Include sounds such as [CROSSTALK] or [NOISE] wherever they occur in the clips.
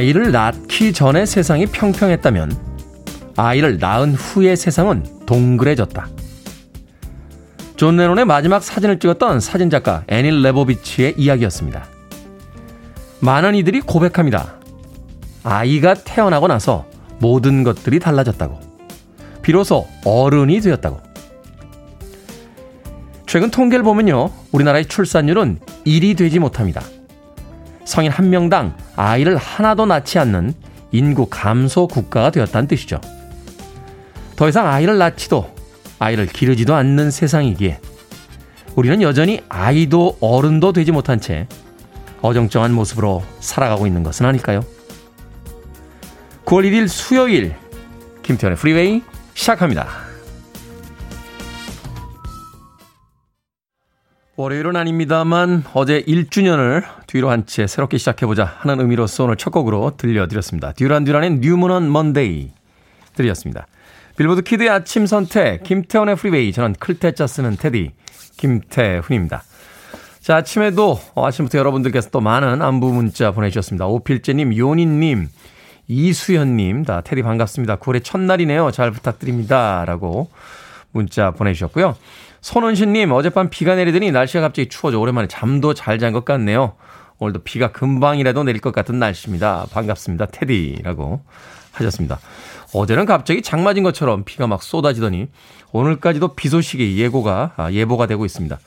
아이를 낳기 전에 세상이 평평했다면 아이를 낳은 후의 세상은 동그래졌다. 존 레논의 마지막 사진을 찍었던 사진작가 애니 레보비츠의 이야기였습니다. 많은 이들이 고백합니다. 아이가 태어나고 나서 모든 것들이 달라졌다고. 비로소 어른이 되었다고. 최근 통계를 보면요. 우리나라의 출산율은 1이 되지 못합니다. 성인 한 명당 아이를 하나도 낳지 않는 인구 감소 국가가 되었다는 뜻이죠. 더 이상 아이를 낳지도 아이를 기르지도 않는 세상이기에 우리는 여전히 아이도 어른도 되지 못한 채 어정쩡한 모습으로 살아가고 있는 것은 아닐까요? 9월 1일 수요일 김태현의 프리웨이 시작합니다. 월요일은 아닙니다만 어제 1주년을 뒤로 한 채 새롭게 시작해보자 하는 의미로서 오늘 첫 곡으로 들려드렸습니다. 듀란 듀란의 New Moon on Monday 들렸습니다. 빌보드 키드의 아침 선택 김태훈의 프리웨이 저는 클 태 자 쓰는 테디 김태훈입니다. 자 아침에도 아침부터 여러분들께서 또 많은 안부 문자 보내주셨습니다. 오필재님, 요니님, 이수현님 다 테디 반갑습니다. 9월의 첫날이네요. 잘 부탁드립니다. 라고 문자 보내주셨고요. 손은신님, 어젯밤 비가 내리더니 날씨가 갑자기 추워져 오랜만에 잠도 잘 잔 것 같네요. 오늘도 비가 금방이라도 내릴 것 같은 날씨입니다. 반갑습니다. 테디라고 하셨습니다. 어제는 갑자기 장 맞은 것처럼 비가 막 쏟아지더니 오늘까지도 비 소식이 예고가, 아, 예보가 되고 있습니다.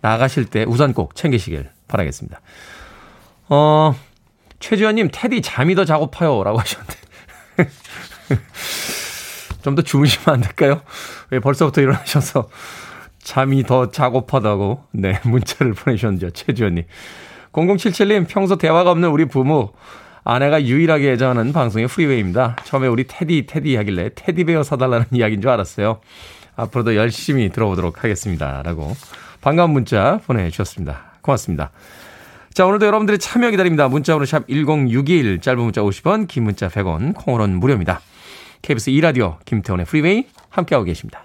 나가실 때 우산 꼭 챙기시길 바라겠습니다. 어, 최지현님, 테디 잠이 더 자고파요. 라고 하셨는데. [LAUGHS] 좀 더 주무시면 안 될까요? 왜 벌써부터 일어나셔서 잠이 더 자고파다고, 네, [LAUGHS] 문자를 보내주셨는죠. 최지현님. 0077님, 평소 대화가 없는 우리 부부. 아내가 유일하게 애정하는 방송의 프리웨이입니다. 처음에 우리 테디, 테디 하길래 테디베어 사달라는 [LAUGHS] 이야기인 줄 알았어요. 앞으로도 열심히 들어보도록 하겠습니다. 라고 반가운 문자 보내주셨습니다. 고맙습니다. 자, 오늘도 여러분들의 참여 기다립니다. 문자번호 샵 1061, 짧은 문자 50원, 긴 문자 100원, 콩으로는 무료입니다. KBS 2라디오, 김태원의 프리웨이, 함께하고 계십니다.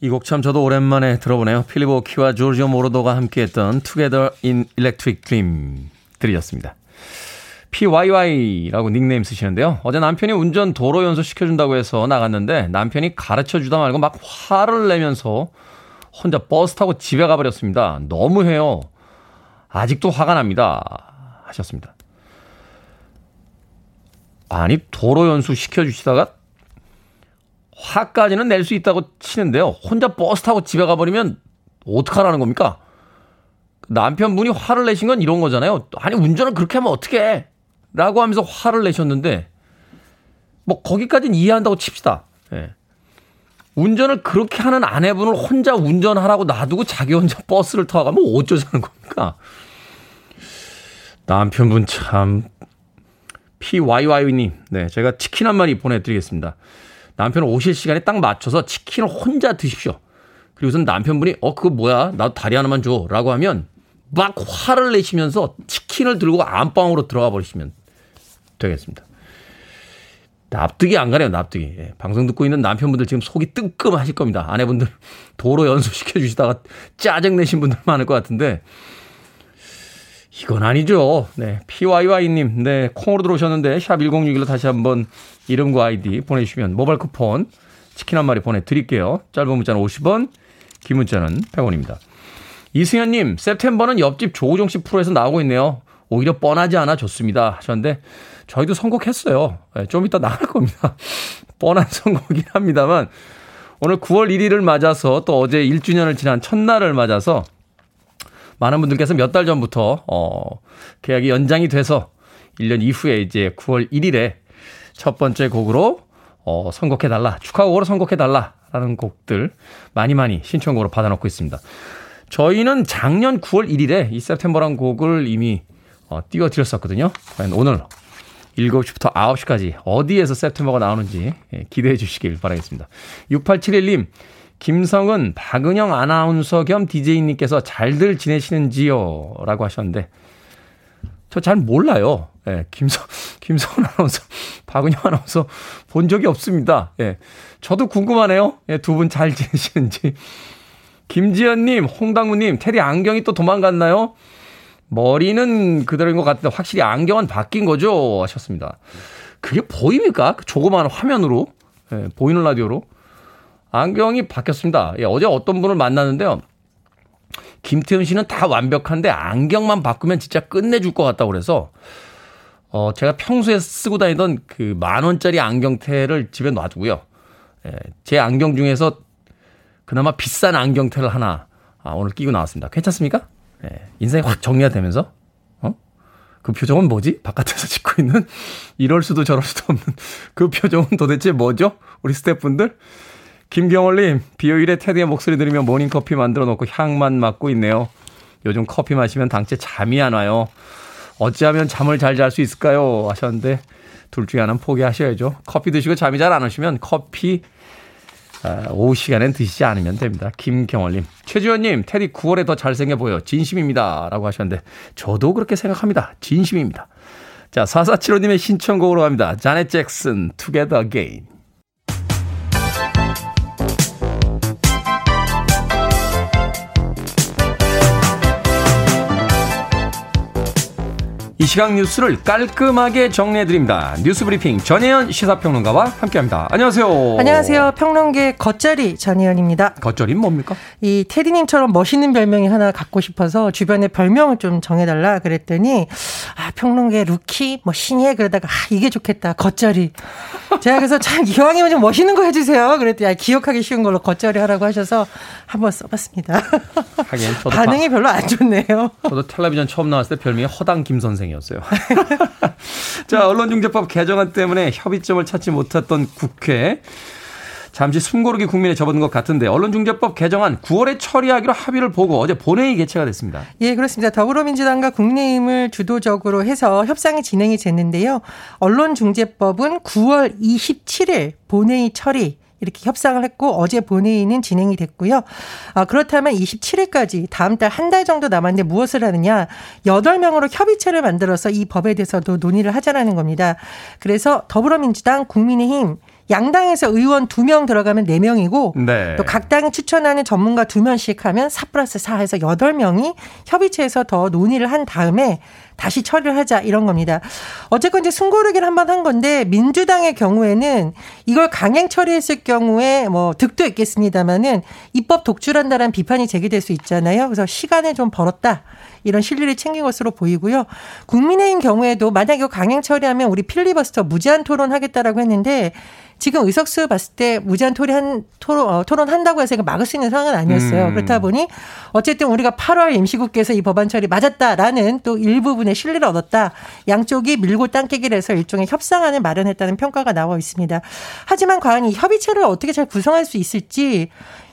이곡 참 저도 오랜만에 들어보네요. 필리보 키와 조르지오 모로도가 함께했던 Together in Electric Dream 들이었습니다. PYY라고 닉네임 쓰시는데요. 어제 남편이 운전 도로 연수 시켜준다고 해서 나갔는데 남편이 가르쳐 주다 말고 막 화를 내면서 혼자 버스 타고 집에 가버렸습니다. 너무해요. 아직도 화가 납니다. 하셨습니다. 아니, 도로 연수 시켜주시다가 화까지는 낼 수 있다고 치는데요. 혼자 버스 타고 집에 가버리면 어떡하라는 겁니까? 남편분이 화를 내신 건 이런 거잖아요. 아니, 운전을 그렇게 하면 어떡해? 라고 하면서 화를 내셨는데, 뭐, 거기까지는 이해한다고 칩시다. 예. 운전을 그렇게 하는 아내분을 혼자 운전하라고 놔두고 자기 혼자 버스를 타고 가면 어쩌자는 겁니까? 남편분 참, PYY님. 네, 제가 치킨 한 마리 보내드리겠습니다. 남편 오실 시간에 딱 맞춰서 치킨을 혼자 드십시오. 그리고선 남편분이 어 그거 뭐야 나도 다리 하나만 줘라고 하면 막 화를 내시면서 치킨을 들고 안방으로 들어가 버리시면 되겠습니다. 납득이 안 가네요, 납득이. 예, 방송 듣고 있는 남편분들 지금 속이 뜨끔하실 겁니다. 아내분들 도로 연수시켜 주시다가 짜증내신 분들 많을 것 같은데 이건 아니죠. 네. PYY님, 네. 콩으로 들어오셨는데, 샵 1061로 다시 한번 이름과 아이디 보내주시면 모바일 쿠폰 치킨 한 마리 보내드릴게요. 짧은 문자는 50원, 긴 문자는 100원입니다. 이승현님, september는 옆집 조우정 씨 프로에서 나오고 있네요. 오히려 뻔하지 않아 좋습니다. 하셨는데, 저희도 선곡했어요. 네, 좀 이따 나갈 겁니다. [LAUGHS] 뻔한 선곡이긴 합니다만, 오늘 9월 1일을 맞아서 또 어제 1주년을 지난 첫날을 맞아서 많은 분들께서 몇 달 전부터 어 계약이 연장이 돼서 1년 이후에 이제 9월 1일에 첫 번째 곡으로 어, 선곡해달라, 축하곡으로 선곡해달라, 라는 곡들 많이 많이 신청곡으로 받아놓고 있습니다. 저희는 작년 9월 1일에 이 세프템버란 곡을 이미 어, 띄워드렸었거든요. 오늘 7시부터 9시까지 어디에서 세프템버가 나오는지 예, 기대해 주시길 바라겠습니다. 6871님, 김성은 박은영 아나운서 겸 DJ님께서 잘들 지내시는지요? 라고 하셨는데, 저 잘 몰라요. 예, 김성, [LAUGHS] 김성은 아나운서, 박은영 아나운서 본 적이 없습니다. 예, 저도 궁금하네요. 예, 두 분 잘 지내시는지. 김지연님, 홍당무님, 테디 안경이 또 도망갔나요? 머리는 그대로인 것 같은데 확실히 안경은 바뀐 거죠? 하셨습니다. 그게 보입니까? 그 조그마한 화면으로, 예, 보이는 라디오로. 안경이 바뀌었습니다. 예, 어제 어떤 분을 만났는데요. 김태훈 씨는 다 완벽한데 안경만 바꾸면 진짜 끝내줄 것 같다고 그래서 어, 제가 평소에 쓰고 다니던 그 만 원짜리 안경테를 집에 놔두고요. 예, 제 안경 중에서 그나마 비싼 안경테를 하나 아, 오늘 끼고 나왔습니다. 괜찮습니까? 예, 인생이 확 정리가 되면서 어? 그 표정은 뭐지? 바깥에서 [LAUGHS] 짓고 있는 이럴 수도 저럴 수도 없는 그 표정은 도대체 뭐죠? 우리 스태프분들 김경월님, 비요일에 테디의 목소리 들으며 모닝커피 만들어 놓고 향만 맡고 있네요. 요즘 커피 마시면 당체 잠이 안 와요. 어찌하면 잠을 잘 잘 수 있을까요? 하셨는데, 둘 중에 하나는 포기하셔야죠. 커피 드시고 잠이 잘 안 오시면 커피, 아, 오후 시간엔 드시지 않으면 됩니다. 김경월님. 최지원님, 테디 9월에 더 잘생겨 보여. 진심입니다. 라고 하셨는데, 저도 그렇게 생각합니다. 진심입니다. 자, 4475님의 신청곡으로 갑니다. 자넷 잭슨, Together Again. 이 시각 뉴스를 깔끔하게 정리해드립니다. 뉴스 브리핑 전혜연 시사평론가와 함께합니다. 안녕하세요. 안녕하세요. 평론계 겉절이 전혜연입니다. 겉절이는 뭡니까? 이 테디님처럼 멋있는 별명이 하나 갖고 싶어서 주변에 별명을 좀 정해달라 그랬더니 아 평론계 루키 뭐 신예 그러다가 아 이게 좋겠다 겉절이. 제가 그래서 참 이왕이면 좀 멋있는 거 해주세요. 그랬더니 아, 기억하기 쉬운 걸로 겉절이 하라고 하셔서 한번 써봤습니다. 하긴 반응이 바, 별로 안 좋네요. 저도 텔레비전 처음 나왔을 때 별명이 허당 김 선생이 었어요. [LAUGHS] 자, 언론중재법 개정안 때문에 협의점을 찾지 못했던 국회. 잠시 숨고르기 국민에 접어든 것 같은데 언론중재법 개정안 9월에 처리하기로 합의를 보고 어제 본회의 개최가 됐습니다. 예, 그렇습니다. 더불어민주당과 국민의힘을 주도적으로 해서 협상이 진행이 됐는데요. 언론중재법은 9월 27일 본회의 처리 이렇게 협상을 했고 어제 본회의는 진행이 됐고요. 아, 그렇다면 27일까지 다음 달 한 달 정도 남았는데 무엇을 하느냐? 8명으로 협의체를 만들어서 이 법에 대해서도 논의를 하자라는 겁니다. 그래서 더불어민주당, 국민의힘, 양당에서 의원 2명 들어가면 4명이고 네. 또각 당이 추천하는 전문가 2명씩 하면 4 플러스 4 해서 8명이 협의체에서 더 논의를 한 다음에 다시 처리를 하자 이런 겁니다. 어쨌건 이제 승고르기를 한 번 한 건데 민주당의 경우에는 이걸 강행 처리했을 경우에 뭐 득도 있겠습니다마는 입법 독주한다라는 비판이 제기될 수 있잖아요. 그래서 시간을 좀 벌었다. 이런 실리를 챙긴 것으로 보이고요. 국민의힘 경우에도 만약 이거 강행 처리하면 우리 필리버스터 무제한 토론하겠다라고 했는데 지금 의석수 봤을 때 무제한 토론, 토론, 어, 토론한다고 해서 막을 수 있는 상황은 아니었어요. 음. 그렇다 보니 어쨌든 우리가 8월 임시국회에서 이 법안 처리 맞았다라는 또 일부분의 신뢰를 얻었다. 양쪽이 밀고 당기기를 해서 일종의 협상안을 마련했다는 평가가 나와 있습니다. 하지만 과연 이 협의체를 어떻게 잘 구성할 수 있을지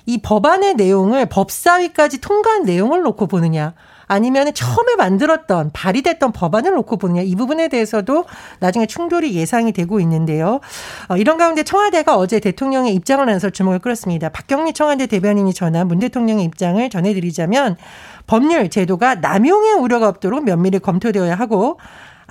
이 법안의 내용을 법사위까지 통과한 내용을 놓고 보느냐. 아니면 처음에 만들었던 발의됐던 법안을 놓고 보느냐 이 부분에 대해서도 나중에 충돌이 예상이 되고 있는데요. 어, 이런 가운데 청와대가 어제 대통령의 입장을 내서 주목을 끌었습니다. 박경미 청와대 대변인이 전한 문 대통령의 입장을 전해드리자면 법률 제도가 남용의 우려가 없도록 면밀히 검토되어야 하고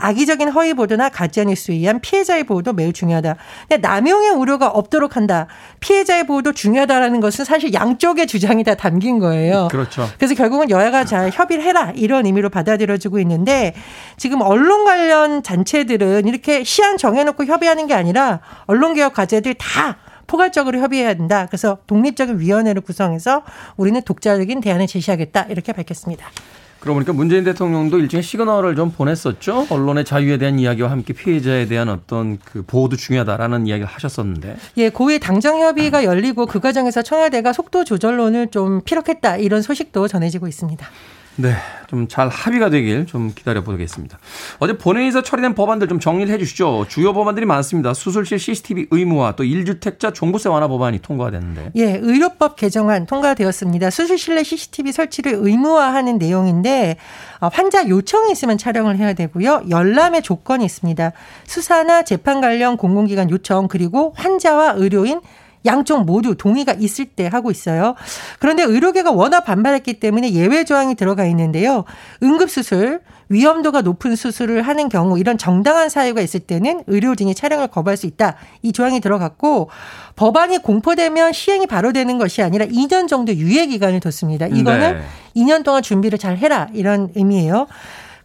악의적인 허위 보도나 가짜 뉴스에 의한 피해자의 보호도 매우 중요하다. 남용의 우려가 없도록 한다. 피해자의 보호도 중요하다라는 것은 사실 양쪽의 주장이 다 담긴 거예요. 그렇죠. 그래서 결국은 여야가 잘 협의를 해라 이런 의미로 받아들여지고 있는데 지금 언론 관련 단체들은 이렇게 시한 정해놓고 협의하는 게 아니라 언론개혁 과제들 다 포괄적으로 협의해야 된다. 그래서 독립적인 위원회를 구성해서 우리는 독자적인 대안을 제시하겠다. 이렇게 밝혔습니다. 그러고 보니까 문재인 대통령도 일종의 시그널을 좀 보냈었죠. 언론의 자유에 대한 이야기와 함께 피해자에 대한 어떤 그 보호도 중요하다라는 이야기를 하셨었는데. 예, 고위 당정 협의가 열리고 그 과정에서 청와대가 속도 조절론을 좀 피력했다 이런 소식도 전해지고 있습니다. 네. 좀 잘 합의가 되길 좀 기다려 보겠습니다. 어제 본회의에서 처리된 법안들 좀 정리를 해 주시죠. 주요 법안들이 많습니다. 수술실 CCTV 의무화 또 1주택자 종부세 완화 법안이 통과가 됐는데. 예, 의료법 개정안 통과되었습니다. 수술실 내 CCTV 설치를 의무화하는 내용인데 어, 환자 요청이 있으면 촬영을 해야 되고요. 열람의 조건이 있습니다. 수사나 재판 관련 공공기관 요청 그리고 환자와 의료인 양쪽 모두 동의가 있을 때 하고 있어요. 그런데 의료계가 워낙 반발했기 때문에 예외 조항이 들어가 있는데요. 응급수술, 위험도가 높은 수술을 하는 경우 이런 정당한 사유가 있을 때는 의료진이 촬영을 거부할 수 있다. 이 조항이 들어갔고 법안이 공포되면 시행이 바로 되는 것이 아니라 2년 정도 유예 기간을 뒀습니다. 이거는 네. 2년 동안 준비를 잘 해라 이런 의미예요.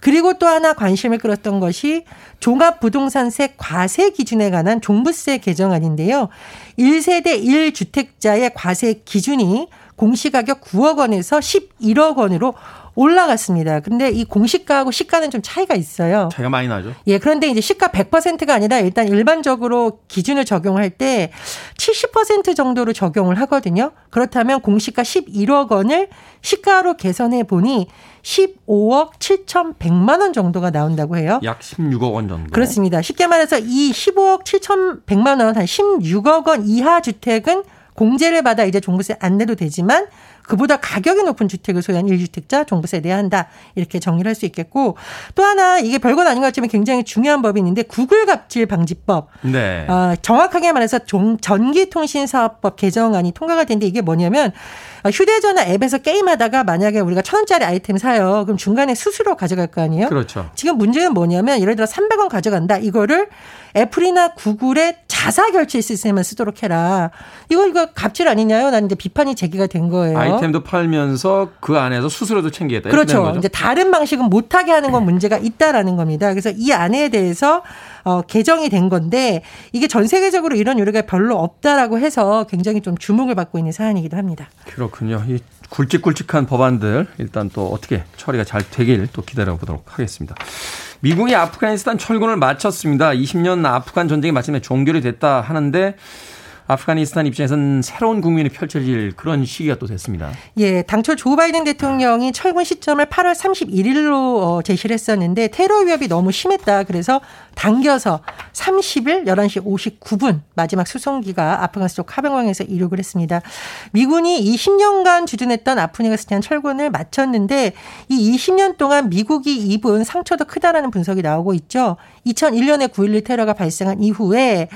그리고 또 하나 관심을 끌었던 것이 종합부동산세 과세 기준에 관한 종부세 개정안인데요. 1세대 1주택자의 과세 기준이 공시가격 9억 원에서 11억 원으로 올라갔습니다. 근데 이 공시가하고 시가는 좀 차이가 있어요. 차이가 많이 나죠. 예, 그런데 이제 시가 100%가 아니라 일단 일반적으로 기준을 적용할 때 70% 정도로 적용을 하거든요. 그렇다면 공시가 11억 원을 시가로 계산해 보니 15억 7,100만 원 정도가 나온다고 해요. 약 16억 원 정도. 그렇습니다. 쉽게 말해서 이 15억 7,100만 원, 한 16억 원 이하 주택은 공제를 받아 이제 종부세 안 내도 되지만 그보다 가격이 높은 주택을 소유한 1주택자 종부세 내야 한다. 이렇게 정리를 할 수 있겠고 또 하나 이게 별건 아닌 것 같지만 굉장히 중요한 법이 있는데 구글 갑질 방지법. 네. 어, 정확하게 말해서 전기통신사업법 개정안이 통과가 된데 이게 뭐냐면 아, 휴대전화 앱에서 게임하다가 만약에 우리가 천 원짜리 아이템 사요. 그럼 중간에 수수료 가져갈 거 아니에요? 그렇죠. 지금 문제는 뭐냐면 예를 들어 300원 가져간다. 이거를 애플이나 구글에 자사 결제 시스템을 쓰도록 해라. 이거 이거 갑질 아니냐요? 나는 이제 비판이 제기가 된 거예요. 아이템도 팔면서 그 안에서 수수료도 챙기겠다. 그렇죠. 이제 다른 방식은 못하게 하는 건 문제가 있다라는 겁니다. 그래서 이 안에 대해서 어, 개정이 된 건데 이게 전 세계적으로 이런 요리가 별로 없다라고 해서 굉장히 좀 주목을 받고 있는 사안이기도 합니다. 그렇군요. 이 굵직굵직한 법안들 일단 또 어떻게 처리가 잘 되길 또 기다려 보도록 하겠습니다. 미국이 아프가니스탄 철군을 마쳤습니다. 20년 아프간 전쟁이 마침내 종결이 됐다 하는데 아프가니스탄 입장에서는 새로운 국민이 펼쳐질 그런 시기가 또 됐습니다. 예, 당초 조 바이든 대통령이 철군 시점을 8월 31일로 어, 제시를 했었는데 테러 위협이 너무 심했다. 그래서 당겨서 30일 11시 59분 마지막 수송기가 아프가니스탄 카병광에서 이륙을 했습니다. 미군이 20년간 주둔했던 아프가니스탄 철군을 마쳤는데 이 20년 동안 미국이 입은 상처도 크다라는 분석이 나오고 있죠. 2001년에 9.11 테러가 발생한 이후에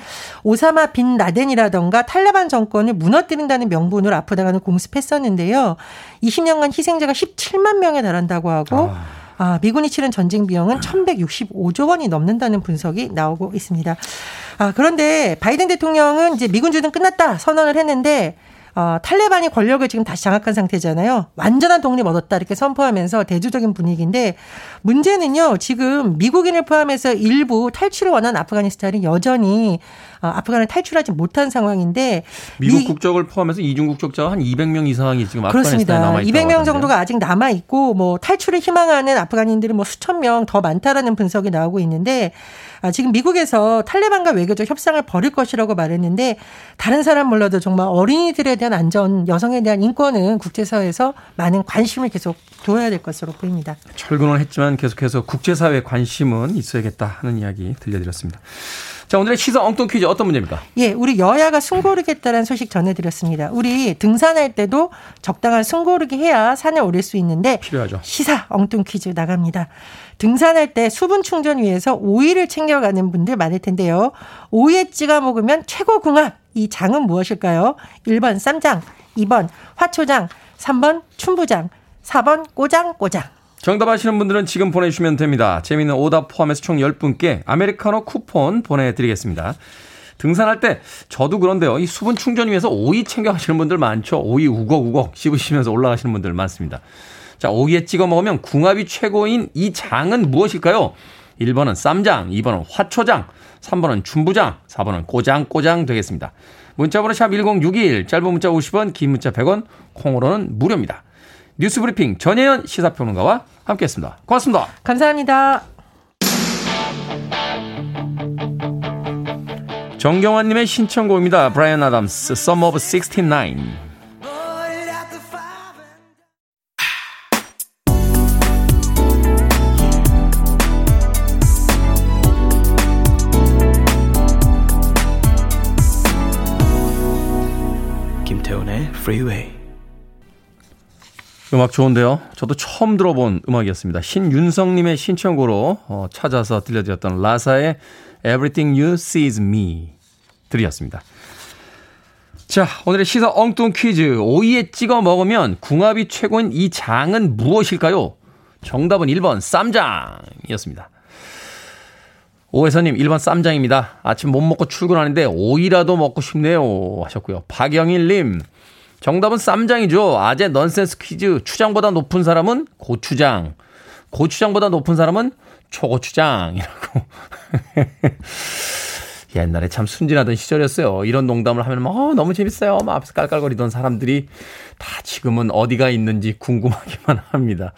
오사마 빈 라덴이라던가 탈레반 정권을 무너뜨린다는 명분으로 아프다가는 공습했었는데요. 20년간 희생자가 17만 명에 달한다고 하고 아. 아, 미군이 치른 전쟁 비용은 1165조 원이 넘는다는 분석이 나오고 있습니다. 아, 그런데 바이든 대통령은 이제 미군 주둔 끝났다 선언을 했는데 어, 탈레반이 권력을 지금 다시 장악한 상태잖아요. 완전한 독립 얻었다 이렇게 선포하면서 대조적인 분위기인데 문제는요. 지금 미국인을 포함해서 일부 탈출을 원하는 아프가니스탄이 여전히 어, 아프간을 탈출하지 못한 상황인데 미국 미, 국적을 포함해서 이중 국적자가 한 200명 이상이 지금 아프가니스탄에 남아 있다. 200명 정도가 아직 남아 있고 뭐 탈출을 희망하는 아프간인들은 뭐 수천 명 더 많다라는 분석이 나오고 있는데 아, 지금 미국에서 탈레반과 외교적 협상을 벌일 것이라고 말했는데 다른 사람 몰라도 정말 어린이들에 대한 안전, 여성에 대한 인권은 국제사회에서 많은 관심을 계속 둬야 될 것으로 보입니다. 철근을 했지만 계속해서 국제사회 관심은 있어야겠다 하는 이야기 들려드렸습니다. 자, 오늘의 시사 엉뚱 퀴즈 어떤 문제입니까? 예, 우리 여야가 숨고르겠다는 소식 전해드렸습니다. 우리 등산할 때도 적당한 숨고르기 해야 산을 오를 수 있는데 필요하죠. 시사 엉뚱 퀴즈 나갑니다. 등산할 때 수분 충전 위해서 오이를 챙겨가는 분들 많을 텐데요. 오이에 찍어 먹으면 최고 궁합. 이 장은 무엇일까요? 1번 쌈장, 2번 화초장, 3번 춘부장, 4번 꼬장꼬장. 정답 아시는 분들은 지금 보내주시면 됩니다. 재미있는 오답 포함해서 총 10분께 아메리카노 쿠폰 보내드리겠습니다. 등산할 때 저도 그런데요. 이 수분 충전 위해서 오이 챙겨 가시는 분들 많죠. 오이 우걱우걱 씹으시면서 올라가시는 분들 많습니다. 자, 오이에 찍어 먹으면 궁합이 최고인 이 장은 무엇일까요? 1번은 쌈장, 2번은 화초장, 3번은 춘부장, 4번은 꼬장꼬장 되겠습니다. 문자번호 샵 1061, 짧은 문자 50원, 긴 문자 100원, 콩으로는 무료입니다. 뉴스브리핑 전혜연 시사평론가와 함께했습니다. 고맙습니다. 감사합니다. 정경환님의 신청곡입니다. 브라이언 아담스, Sum of 69. 김태훈의 Freeway. 음악 좋은데요. 저도 처음 들어본 음악이었습니다. 신윤성님의 신청곡으로 어, 찾아서 들려드렸던 라사의 Everything You See Is Me 들이었습니다. 자, 오늘의 시사 엉뚱 퀴즈. 오이에 찍어 먹으면 궁합이 최고인 이 장은 무엇일까요? 정답은 1번 쌈장이었습니다. 오해서님 1번 쌈장입니다. 아침 못 먹고 출근하는데 오이라도 먹고 싶네요 하셨고요. 박영일님 정답은 쌈장이죠. 아재 넌센스 퀴즈 추장보다 높은 사람은 고추장 고추장보다 높은 사람은 초고추장이라고 [LAUGHS] 옛날에 참 순진하던 시절이었어요. 이런 농담을 하면 어, 너무 재밌어요. 막 앞에서 깔깔거리던 사람들이 다 지금은 어디가 있는지 궁금하기만 합니다.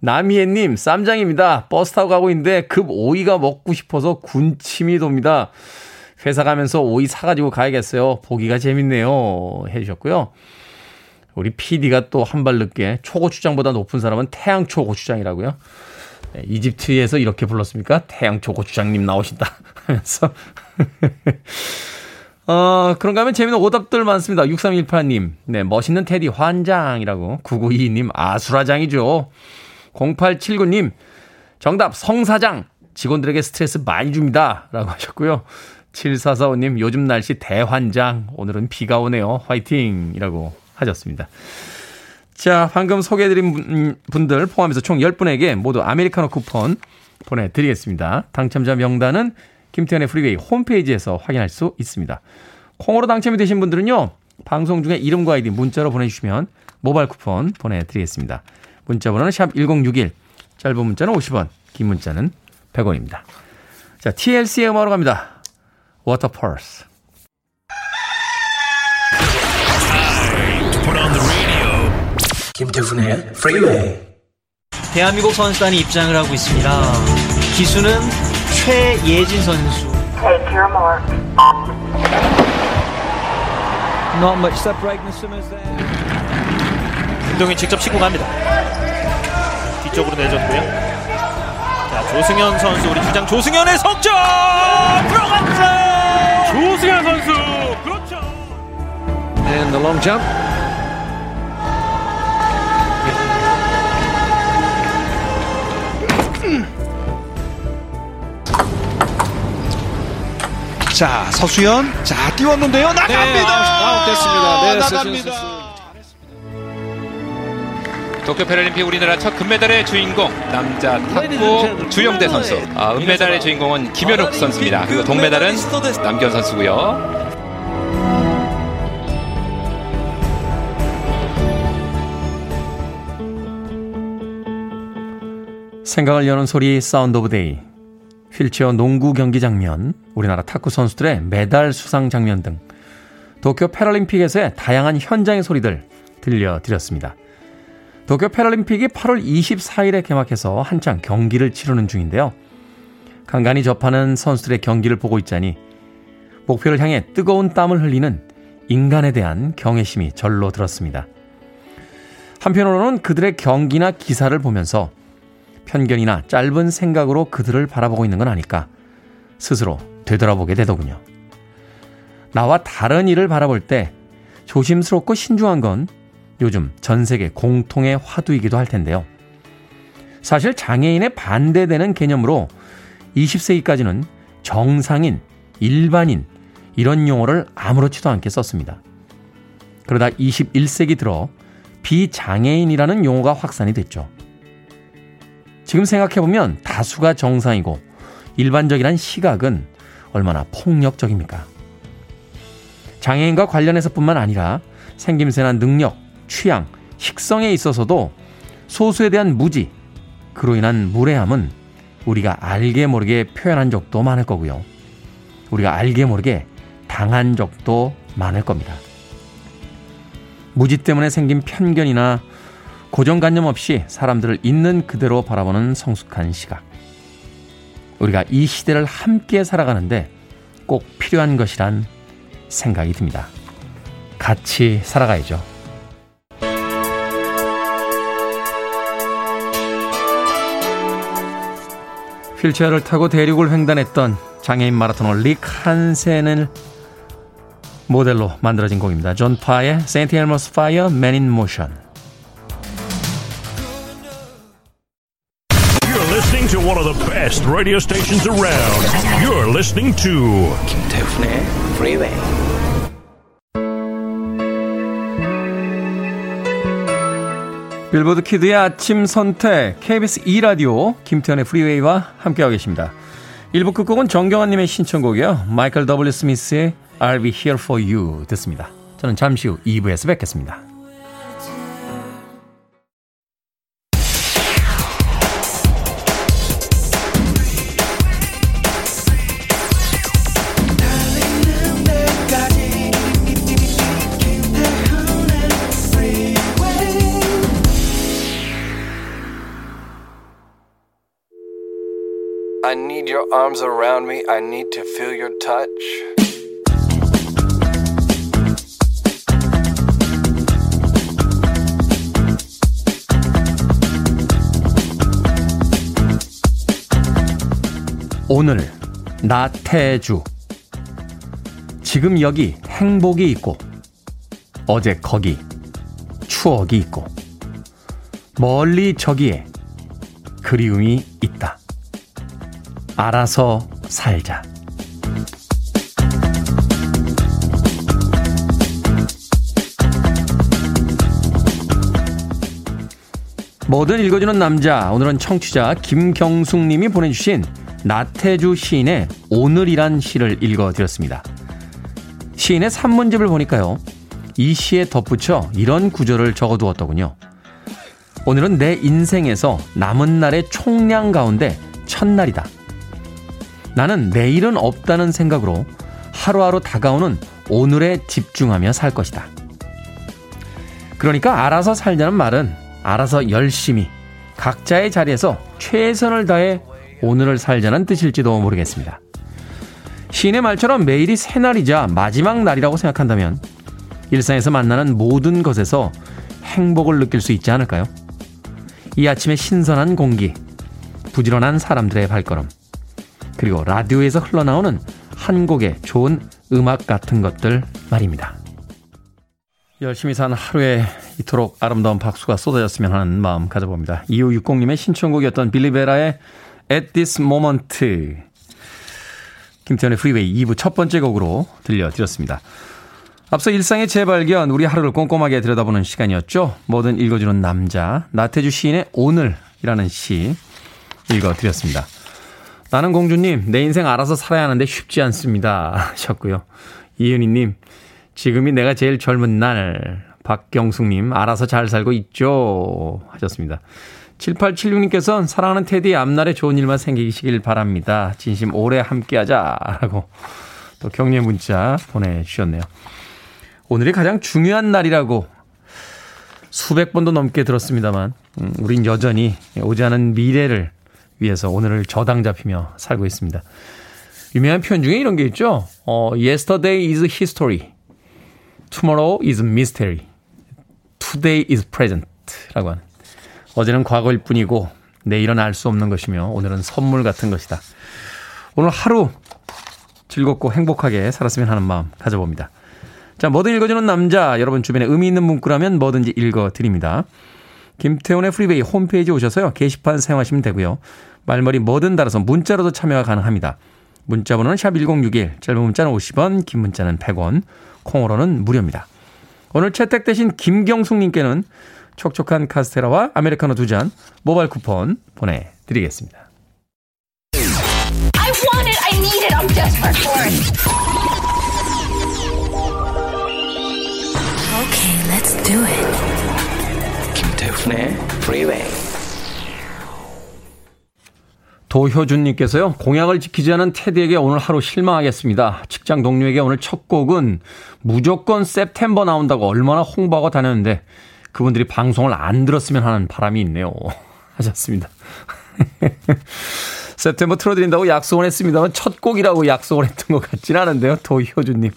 남희애님, 쌈장입니다. 버스 타고 가고 있는데 급 오이가 먹고 싶어서 군침이 돕니다. 회사 가면서 오이 사가지고 가야겠어요. 보기가 재밌네요. 해주셨고요. 우리 PD가 또 한 발 늦게 초고추장보다 높은 사람은 태양초 고추장이라고요. 네, 이집트에서 이렇게 불렀습니까? 태양초 고추장님 나오신다 [LAUGHS] 하면서. [LAUGHS] 어, 그런가 하면 재미있는 오답들 많습니다. 6318님, 네, 멋있는 테디 환장이라고. 9922님, 아수라장이죠. 0879님, 정답, 성사장. 직원들에게 스트레스 많이 줍니다. 라고 하셨고요. 7445님, 요즘 날씨 대환장. 오늘은 비가 오네요. 화이팅! 이라고 하셨습니다. 자, 방금 소개해드린 분들 포함해서 총 10분에게 모두 아메리카노 쿠폰 보내드리겠습니다. 당첨자 명단은 김태훈의 프리웨이 홈페이지에서 확인할 수 있습니다. 콩으로 당첨이 되신 분들은요, 방송 중에 이름과 아이디 문자로 보내주시면 모바일 쿠폰 보내드리겠습니다. 문자 번호는 샵 1061, 짧은 문자는 50원, 긴 문자는 100원입니다. 자, TLC의 음악으로 갑니다. Waterpulse. 김태훈의 프리웨이 대한민국 선수단이 입장을 하고 있습니다. 기수는 최예진 선수. Take your mark. Not much separation as soon as that. 김동인 직접 치고 갑니다. 뒤쪽으로 내줬고요. 자 조승현 선수 우리 주장 조승현의 석점 들어갔죠. 조승현 선수 그렇죠. And the long jump. 자 서수연 자 띄웠는데요 나갑니다. 네, 아웃, 됐습니다. 네, 나갑니다. 도쿄 패럴림픽 우리나라 첫 금메달의 주인공 남자 탁구 주영대 선수 아, 은메달의 주인공은 김현욱 선수입니다. 그리고 동메달은 남견 선수고요. 생각을 여는 소리 Sound of Day 휠체어 농구 경기 장면 우리나라 탁구 선수들의 메달 수상 장면 등 도쿄 패럴림픽에서의 다양한 현장의 소리들 들려드렸습니다. 도쿄 패럴림픽이 8월 24일에 개막해서 한창 경기를 치르는 중인데요. 간간히 접하는 선수들의 경기를 보고 있자니 목표를 향해 뜨거운 땀을 흘리는 인간에 대한 경외심이 절로 들었습니다. 한편으로는 그들의 경기나 기사를 보면서 편견이나 짧은 생각으로 그들을 바라보고 있는 건 아닐까 스스로 되돌아보게 되더군요. 나와 다른 일을 바라볼 때 조심스럽고 신중한 건 요즘 전 세계 공통의 화두이기도 할 텐데요. 사실 장애인에 반대되는 개념으로 20세기까지는 정상인, 일반인, 이런 용어를 아무렇지도 않게 썼습니다. 그러다 21세기 들어 비장애인이라는 용어가 확산이 됐죠. 지금 생각해보면 다수가 정상이고 일반적이란 시각은 얼마나 폭력적입니까? 장애인과 관련해서 뿐만 아니라 생김새나 능력, 취향, 식성에 있어서도 소수에 대한 무지, 그로 인한 무례함은 우리가 알게 모르게 표현한 적도 많을 거고요. 우리가 알게 모르게 당한 적도 많을 겁니다. 무지 때문에 생긴 편견이나 고정관념 없이 사람들을 있는 그대로 바라보는 성숙한 시각. 우리가 이 시대를 함께 살아가는데 꼭 필요한 것이란 생각이 듭니다. 같이 살아가야죠. 휠체어를 타고 대륙을 횡단했던 장애인 마라토너 릭 한센을 모델로 만들어진 곡입니다. 존 파의 Elmo's Fire, Man in Motion. You're listening to one of the best radio stations around. You're listening to 김태훈의 Freeway. 빌보드 키드의 아침 선택 KBS 2라디오 김태훈의 프리웨이와 함께하고 계십니다. 1부 끝곡은 정경환 님의 신청곡이요. 마이클 W. 스미스의 I'll be here for you 듣습니다. 저는 잠시 후 2부에서 뵙겠습니다. Arms around me. I need to feel your touch. 오늘 나태주 지금 여기 행복이 있고 어제 거기 추억이 있고 멀리 저기에 그리움이 있다. 알아서 살자. 뭐든 읽어주는 남자. 오늘은 청취자 김경숙 님이 보내주신 나태주 시인의 오늘이란 시를 읽어드렸습니다. 시인의 산문집을 보니까요. 이 시에 덧붙여 이런 구절을 적어두었더군요. 오늘은 내 인생에서 남은 날의 총량 가운데 첫날이다. 나는 내일은 없다는 생각으로 하루하루 다가오는 오늘에 집중하며 살 것이다. 그러니까 알아서 살자는 말은 알아서 열심히 각자의 자리에서 최선을 다해 오늘을 살자는 뜻일지도 모르겠습니다. 시인의 말처럼 매일이 새날이자 마지막 날이라고 생각한다면 일상에서 만나는 모든 것에서 행복을 느낄 수 있지 않을까요? 이 아침의 신선한 공기, 부지런한 사람들의 발걸음, 그리고 라디오에서 흘러나오는 한 곡의 좋은 음악 같은 것들 말입니다. 열심히 산 하루에 이토록 아름다운 박수가 쏟아졌으면 하는 마음 가져봅니다. 2560님의 신청곡이었던 빌리베라의 At This Moment 김태현의 프리웨이 2부 첫 번째 곡으로 들려드렸습니다. 앞서 일상의 재발견, 우리 하루를 꼼꼼하게 들여다보는 시간이었죠. 뭐든 읽어주는 남자, 나태주 시인의 오늘이라는 시 읽어드렸습니다. 나는 공주님, 내 인생 알아서 살아야 하는데 쉽지 않습니다. 하셨고요. 이은희님, 지금이 내가 제일 젊은 날. 박경숙님, 알아서 잘 살고 있죠. 하셨습니다. 7876님께서는 사랑하는 테디의 앞날에 좋은 일만 생기시길 바랍니다. 진심 오래 함께 하자. 라고 또 격려 문자 보내주셨네요. 오늘이 가장 중요한 날이라고 수백 번도 넘게 들었습니다만, 음, 우린 여전히 오지 않은 미래를 위해서 오늘을 저당 잡히며 살고 있습니다. 유명한 표현 중에 이런 게 있죠. 어, yesterday is history. tomorrow is mystery. today is present. 라고 하는. 어제는 과거일 뿐이고 내일은 알 수 없는 것이며 오늘은 선물 같은 것이다. 오늘 하루 즐겁고 행복하게 살았으면 하는 마음 가져봅니다. 자, 뭐든 읽어주는 남자. 여러분 주변에 의미 있는 문구라면 뭐든지 읽어드립니다. 김태훈의 프리베이 홈페이지 오셔서요. 게시판 사용하시면 되고요. 말머리 뭐든 달아서 문자로도 참여가 가능합니다. 문자 번호는 샵1061, 짧은 문자는 50원, 긴 문자는 100원, 콩으로는 무료입니다. 오늘 채택되신 김경숙님께는 촉촉한 카스테라와 아메리카노 두 잔 모바일 쿠폰 보내드리겠습니다. Okay, let's do it. 김태훈의 Freeway. 도효준님께서요, 공약을 지키지 않은 테디에게 오늘 하루 실망하겠습니다. 직장 동료에게 오늘 첫 곡은 무조건 september 나온다고 얼마나 홍보하고 다녔는데, 그분들이 방송을 안 들었으면 하는 바람이 있네요. [LAUGHS] 하셨습니다. [LAUGHS] september 틀어드린다고 약속을 했습니다만, 첫 곡이라고 약속을 했던 것 같진 않은데요. 도효준님.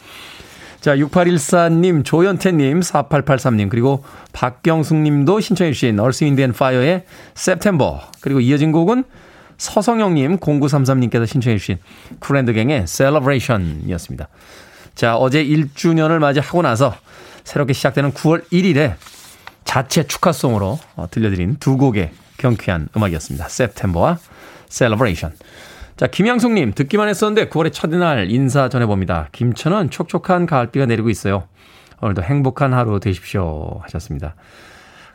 자, 6814님, 조현태님, 4883님, 그리고 박경숙님도 신청해주신 얼스 인디언 파이어의 September. 그리고 이어진 곡은 서성영님, 0933님께서 신청해주신 쿨앤드갱의 Celebration 이었습니다. 자, 어제 1주년을 맞이하고 나서 새롭게 시작되는 9월 1일에 자체 축하송으로 어, 들려드린 두 곡의 경쾌한 음악이었습니다. September와 Celebration. 자, 김양숙님, 듣기만 했었는데 9월의 첫날 인사 전해봅니다. 김천은 촉촉한 가을비가 내리고 있어요. 오늘도 행복한 하루 되십시오. 하셨습니다.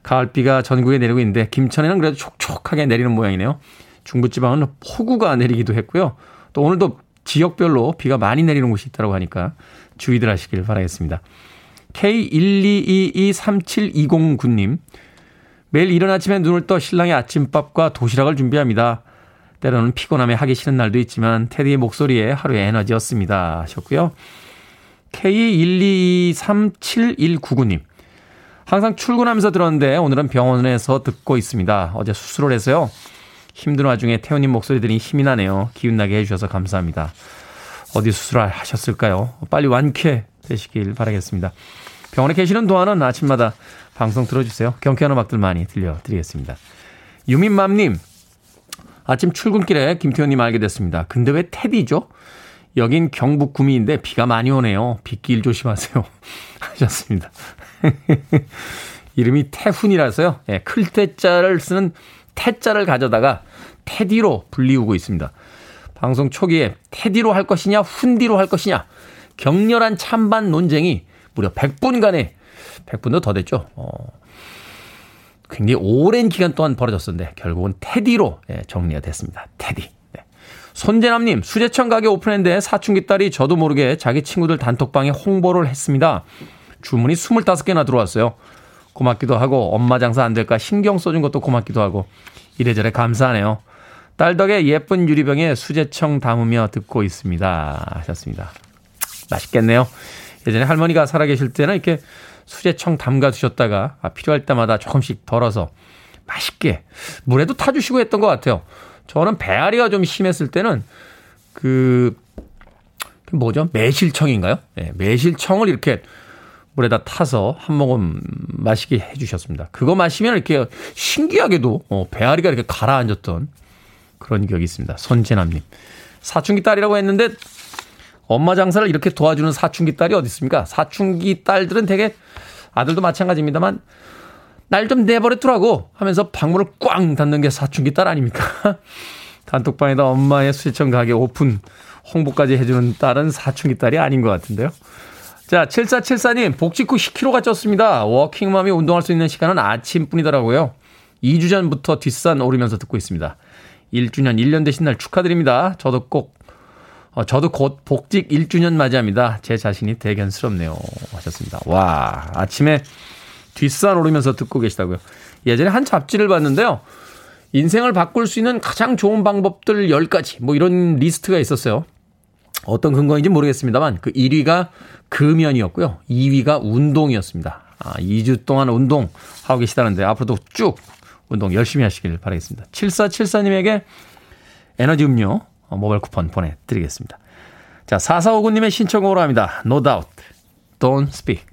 가을비가 전국에 내리고 있는데 김천에는 그래도 촉촉하게 내리는 모양이네요. 중부지방은 폭우가 내리기도 했고요. 또 오늘도 지역별로 비가 많이 내리는 곳이 있다고 하니까 주의들 하시길 바라겠습니다. K122237209님. 매일 이른 아침에 눈을 떠 신랑의 아침밥과 도시락을 준비합니다. 때로는 피곤함에 하기 싫은 날도 있지만 테디의 목소리에 하루의 에너지였습니다. 하셨고요. K1223719님. 항상 출근하면서 들었는데 오늘은 병원에서 듣고 있습니다. 어제 수술을 해서요. 힘든 와중에 태훈님 목소리 들이 힘이 나네요. 기운나게 해주셔서 감사합니다. 어디 수술을 하셨을까요? 빨리 완쾌 되시길 바라겠습니다. 병원에 계시는 동안은 아침마다 방송 들어주세요. 경쾌한 음악들 많이 들려드리겠습니다. 유민맘님, 아침 출근길에 김태현님 알게 됐습니다. 근데 왜 테디죠? 여긴 경북 구미인데 비가 많이 오네요. 빗길 조심하세요. [LAUGHS] 하셨습니다. [LAUGHS] 이름이 태훈이라서요. 예, 클테자를 쓰는 태자를 가져다가 테디로 불리우고 있습니다. 방송 초기에 테디로 할 것이냐 훈디로 할 것이냐 격렬한 찬반 논쟁이 무려 100분간에 100분도 더 됐죠. 어, 굉장히 오랜 기간 동안 벌어졌었는데 결국은 테디로 예, 정리가 됐습니다. 테디. 네. 손재남님 수제청 가게 오픈했는데 사춘기 딸이 저도 모르게 자기 친구들 단톡방에 홍보를 했습니다. 주문이 25개나 들어왔어요. 고맙기도 하고 엄마 장사 안 될까 신경 써준 것도 고맙기도 하고 이래저래 감사하네요. 딸 덕에 예쁜 유리병에 수제청 담으며 듣고 있습니다. 하셨습니다. 맛있겠네요. 예전에 할머니가 살아계실 때는 이렇게 수제청 담가 두셨다가 아, 필요할 때마다 조금씩 덜어서 맛있게 물에도 타주시고 했던 것 같아요. 저는 배앓이가 좀 심했을 때는 그, 그 뭐죠? 매실청인가요? 네, 매실청을 이렇게 물에다 타서 한 모금 마시게 해주셨습니다. 그거 마시면 이렇게 신기하게도 어, 배앓이가 이렇게 가라앉았던 그런 기억이 있습니다. 손재남님. 사춘기 딸이라고 했는데 엄마 장사를 이렇게 도와주는 사춘기 딸이 어디 있습니까? 사춘기 딸들은 되게 아들도 마찬가지입니다만 날 좀 내버려두라고 하면서 방문을 꽝 닫는 게 사춘기 딸 아닙니까? [LAUGHS] 단톡방에다 엄마의 수제청 가게 오픈 홍보까지 해주는 딸은 사춘기 딸이 아닌 것 같은데요. 자, 7474님, 복직 후 10kg가 쪘습니다. 워킹맘이 운동할 수 있는 시간은 아침뿐이더라고요. 2주 전부터 뒷산 오르면서 듣고 있습니다. 1주년 1년 되신 날 축하드립니다. 저도 꼭, 어, 저도 곧 복직 1주년 맞이합니다. 제 자신이 대견스럽네요. 하셨습니다. 와, 아침에 뒷산 오르면서 듣고 계시다고요. 예전에 한 잡지를 봤는데요. 인생을 바꿀 수 있는 가장 좋은 방법들 10가지, 뭐 이런 리스트가 있었어요. 어떤 근거인지 모르겠습니다만 그 1위가 금연이었고요. 2위가 운동이었습니다. 아, 2주 동안 운동하고 계시다는데 앞으로도 쭉 운동 열심히 하시길 바라겠습니다. 7474님에게 에너지 음료 모바일 쿠폰 보내드리겠습니다. 자, 4459님의 신청곡으로 합니다. No doubt. Don't speak.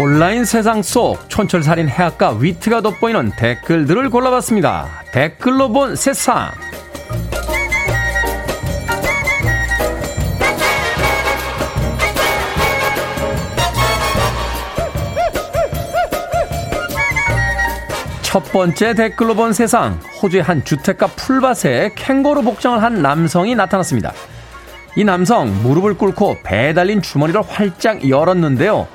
온라인 세상 속 촌철살인 해악과 위트가 돋보이는 댓글들을 골라봤습니다. 댓글로 본 세상. 첫 번째 댓글로 본 세상. 호주의 한 주택가 풀밭에 캥거루 복장을 한 남성이 나타났습니다. 이 남성 무릎을 꿇고 배 달린 주머니를 활짝 열었는데요.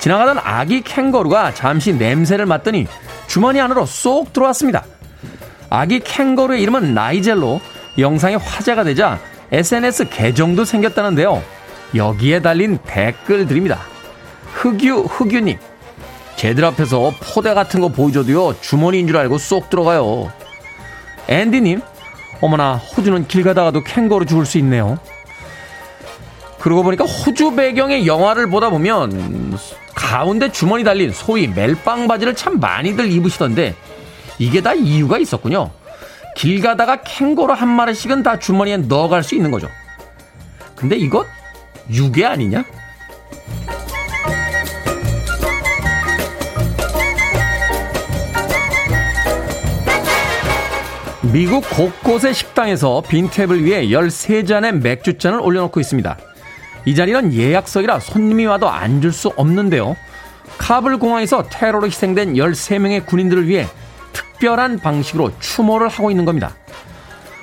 지나가던 아기 캥거루가 잠시 냄새를 맡더니 주머니 안으로 쏙 들어왔습니다. 아기 캥거루의 이름은 나이젤로 영상이 화제가 되자 SNS 계정도 생겼다는데요. 여기에 달린 댓글들입니다. 흑유, 흑유님. 쟤들 앞에서 포대 같은 거 보여줘도요, 주머니인 줄 알고 쏙 들어가요. 앤디님. 어머나, 호주는 길 가다가도 캥거루 죽을 수 있네요. 그러고 보니까 호주 배경의 영화를 보다 보면 가운데 주머니 달린 소위 멜빵 바지를 참 많이들 입으시던데 이게 다 이유가 있었군요. 길 가다가 캥거루 한 마리씩은 다 주머니에 넣어갈 수 있는 거죠. 근데 이거 유괴 아니냐? 미국 곳곳의 식당에서 빈 테이블 위에 13잔의 맥주잔을 올려놓고 있습니다. 이 자리는 예약석이라 손님이 와도 앉을 수 없는데요. 카불 공항에서 테러로 희생된 13명의 군인들을 위해 특별한 방식으로 추모를 하고 있는 겁니다.